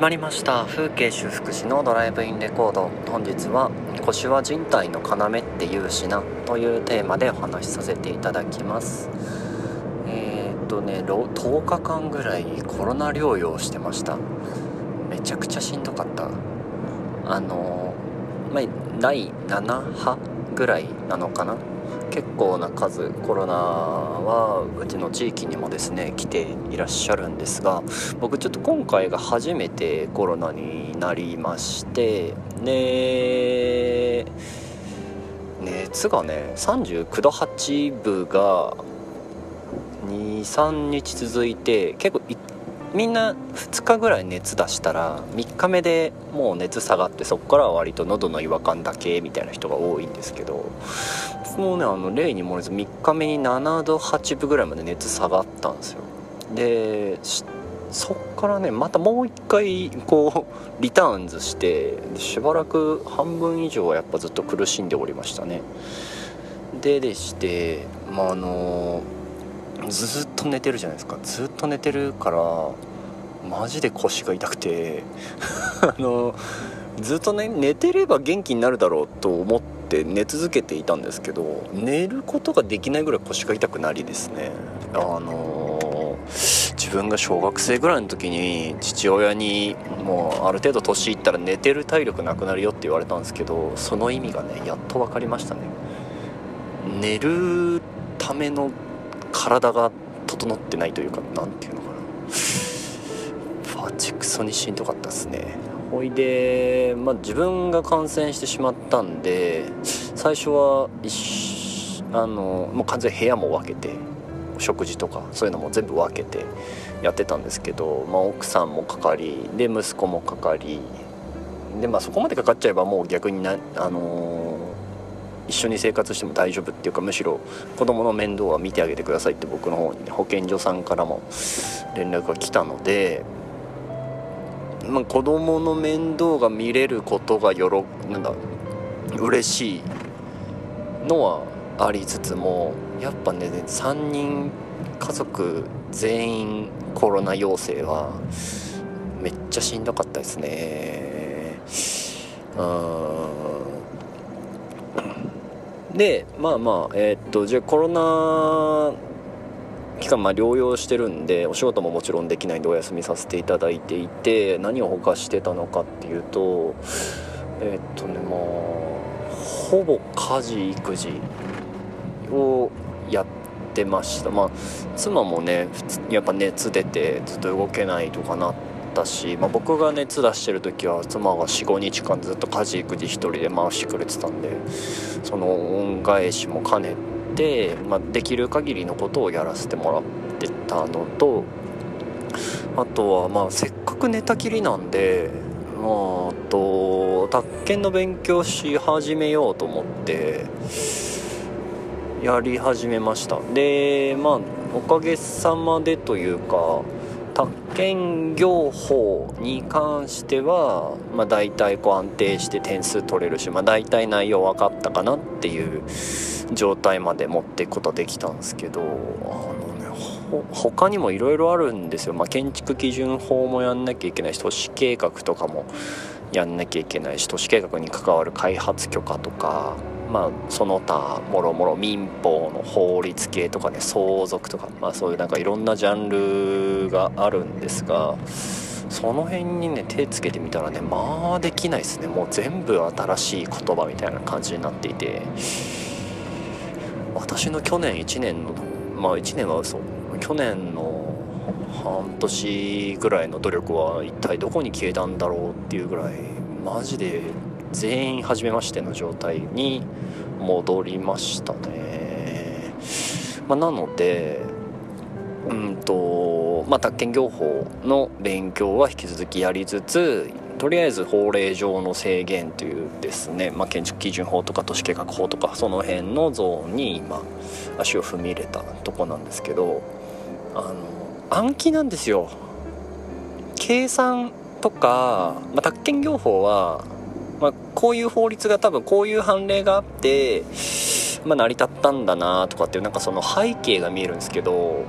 始まりました。風景修復師のドライブインレコード。本日は腰は人体の要っていうしなというテーマでお話しさせていただきますえー、っとね10日間ぐらいコロナ療養してましためちゃくちゃしんどかったあのま第7波ぐらいなのかな結構な数コロナはうちの地域にもですね来ていらっしゃるんですが僕ちょっと今回が初めてコロナになりましてで熱がね39度8分が23日続いて結構みんな2日ぐらい熱出したら3日目でもう熱下がってそこからは割と喉の違和感だけみたいな人が多いんですけど僕もねあの例に漏れず3日目に7度8分ぐらいまで熱下がったんですよ。でそっからねまたもう一回こうリターンズしてしばらく半分以上はやっぱずっと苦しんでおりましたね。ででしてまああのーずっと寝てるじゃないですか。ずっと寝てるからマジで腰が痛くて あのずっとね寝てれば元気になるだろうと思って寝続けていたんですけど寝ることができないぐらい腰が痛くなりですね。あの自分が小学生ぐらいの時に父親にもうある程度年いったら寝てる体力なくなるよって言われたんですけどその意味がねやっと分かりましたね。寝るための体が整ってないというか何ていうのかな。バチクソにしんどかったですね。ほいで、まあ、自分が感染してしまったんで最初はあのもう完全に部屋も分けて食事とかそういうのも全部分けてやってたんですけど、まあ、奥さんもかかりで息子もかかりで、まあ、そこまでかかっちゃえばもう逆にな、あのー一緒に生活しても大丈夫っていうかむしろ子供の面倒は見てあげてくださいって僕の方に、ね、保健所さんからも連絡が来たので、まあ、子供の面倒が見れることがよろなんだ嬉しいのはありつつもやっぱね3人家族全員コロナ陽性はめっちゃしんどかったですね。うんでまあまあえー、っとじゃあコロナ期間まあ療養してるんでお仕事ももちろんできないんでお休みさせていただいていて何をほかしてたのかっていうとえー、っとねまあほぼ家事育児をやってました。まあ妻もねやっぱ熱出てずっと動けないとかなってったし、まあ、僕が熱出してる時は妻が45日間ずっと家事育児一人で回してくれてたんでその恩返しも兼ねて、まあ、できる限りのことをやらせてもらってたのとあとはまあせっかく寝たきりなんでまあと宅建の勉強し始めようと思ってやり始めました。でまあおかげさまでというか宅建業法に関しては、まあ、大体こう安定して点数取れるし、まあ、大体内容分かったかなっていう状態まで持っていくことできたんですけどあのね他にもいろいろあるんですよ、まあ、建築基準法もやんなきゃいけないし都市計画とかもやんなきゃいけないし都市計画に関わる開発許可とかまあ、その他もろもろ民法の法律系とかね相続とか、まあ、そういうなんかいろんなジャンルがあるんですがその辺にね手つけてみたらねまあできないですね。もう全部新しい言葉みたいな感じになっていて。私の去年1年のまあ1年は嘘去年の半年ぐらいの努力は一体どこに消えたんだろうっていうぐらいマジで全員初めましての状態に戻りましたね、まあ、なのでうんとまあ宅建業法の勉強は引き続きやりつつとりあえず法令上の制限というですね、まあ、建築基準法とか都市計画法とかその辺のゾーンに今足を踏み入れたとこなんですけどあの暗記なんですよ。計算とか、まあ、宅建業法はまあ、こういう法律が多分こういう判例があって、まあ、成り立ったんだなとかっていうなんかその背景が見えるんですけど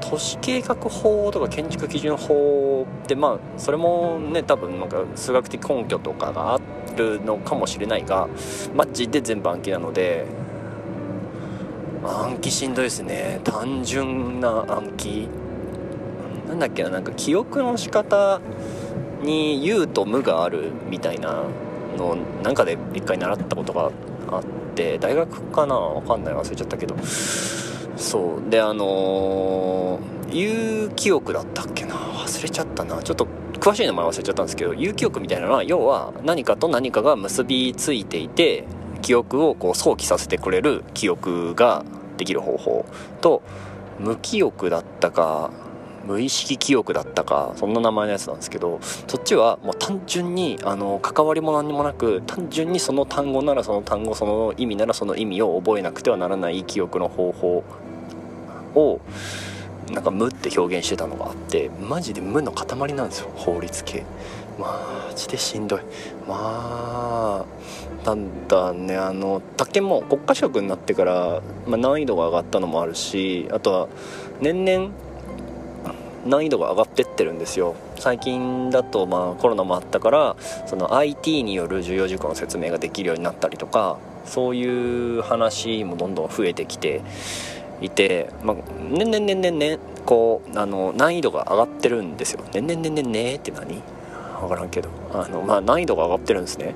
都市計画法とか建築基準法ってまあそれもね多分なんか数学的根拠とかがあるのかもしれないがマジで全部暗記なので暗記しんどいですね。単純な暗記。なんだっけななんか記憶の仕方に「有」と「無」があるみたいなのなんかで一回習ったことがあって大学かな？わかんない。忘れちゃったけど。そう。であのー、有記憶だったっけな？忘れちゃったな。ちょっと詳しい名前忘れちゃったんですけど有記憶みたいなのは要は何かと何かが結びついていて記憶をこう想起させてくれる記憶ができる方法と無記憶だったか無意識記憶だったかそんな名前のやつなんですけどそっちはもう単純にあの関わりも何にもなく単純にその単語ならその単語その意味ならその意味を覚えなくてはならない記憶の方法をなんか無って表現してたのがあってマジで無の塊なんですよ法律系。マジでしんどい。まあただねあの宅建も国家資格になってから、まあ、難易度が上がったのもあるしあとは年々難易度が上がってってるんですよ。最近だとまあコロナもあったからその IT による重要事項の説明ができるようになったりとかそういう話もどんどん増えてきていて、まあ、年々年々ねこうあの難易度が上がってるんですよ。年々年々ねって何分からんけどあの、まあ、難易度が上がってるんですね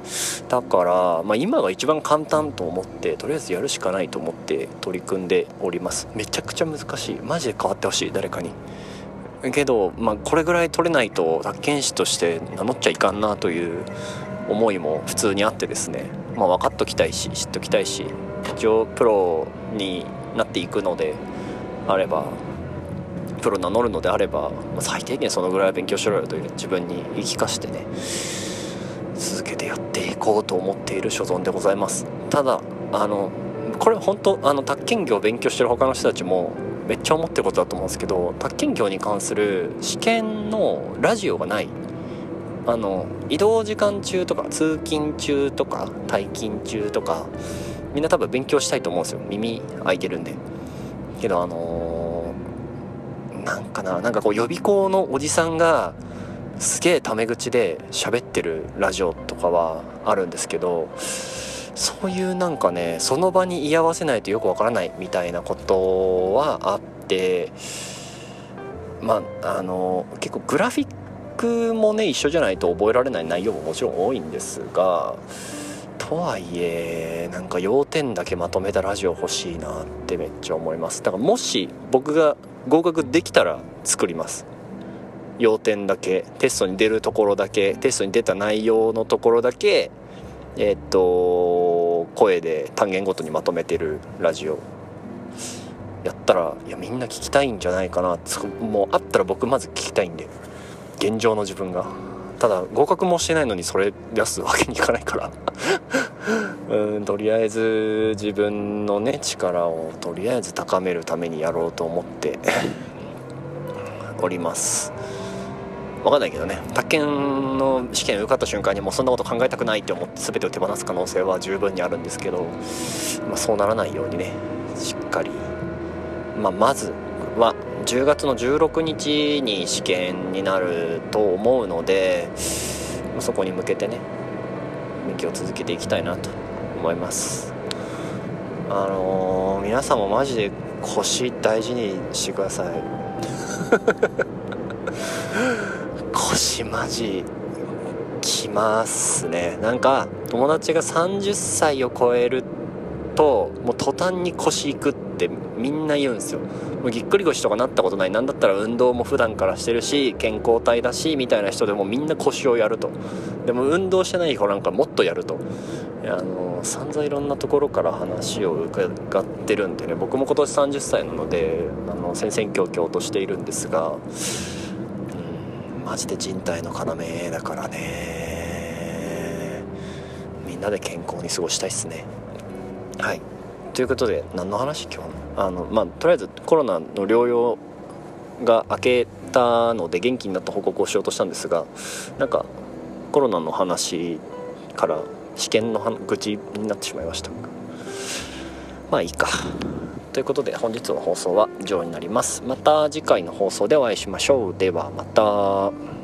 だから、まあ、今が一番簡単と思ってとりあえずやるしかないと思って取り組んでおりますめちゃくちゃ難しいマジで変わってほしい誰かにけど、まあ、これぐらい取れないと宅建士として名乗っちゃいかんなという思いも普通にあってですね、まあ、分かっときたいし知っときたいし一応プロになっていくのであればプロ名乗るのであれば最低限そのぐらいは勉強しろよという自分に言い聞かしてね続けてやっていこうと思っている所存でございます。ただあのこれ本当あの宅建業を勉強してる他の人たちもめっちゃ思ってることだと思うんですけど宅建業に関する試験のラジオがない。あの移動時間中とか通勤中とか退勤中とかみんな多分勉強したいと思うんですよ。耳開いてるんで。けどあのー、なんかななんかこう予備校のおじさんがすげえタメ口で喋ってるラジオとかはあるんですけどそういうなんかねその場に居合わせないとよくわからないみたいなことはあってまああの結構グラフィックもね一緒じゃないと覚えられない内容ももちろん多いんですがとはいえなんか要点だけまとめたラジオ欲しいなってめっちゃ思います。だからもし僕が合格できたら作ります。要点だけテストに出るところだけテストに出た内容のところだけえ、っと声で単元ごとにまとめてるラジオやったらいやみんな聞きたいんじゃないかなもうあったら僕まず聞きたいんで現状の自分が。ただ合格もしてないのにそれ出すわけにいかないから うんとりあえず自分のね力をとりあえず高めるためにやろうと思っております分かんないけどね。宅建の試験受かった瞬間にもうそんなこと考えたくないって思って全てを手放す可能性は十分にあるんですけど、まあ、そうならないようにね。しっかり、まあ、まずは10月の16日に試験になると思うのでそこに向けてね勉強を続けていきたいなと思います。あのー、皆さんもマジで腰大事にしてください。腰マジきますね。なんか友達が30歳を超えるともう途端に腰いくってみんな言うんですよ。もうぎっくり腰とかなったことない。何だったら運動も普段からしてるし健康体だしみたいな人でもみんな腰をやると。でも運動してない子なんかもっとやると。あの散々いろんなところから話を伺ってるんでね僕も今年30歳なのであの戦々恐々としているんですがマジで人体の要だからね。みんなで健康に過ごしたいっすね。はい。ということで何の話？今日あのまあとりあえずコロナの療養が明けたので元気になった報告をしようとしたんですがなんかコロナの話から試験の愚痴になってしまいました。まあいいか。ということで本日の放送は以上になります。また次回の放送でお会いしましょう。ではまた。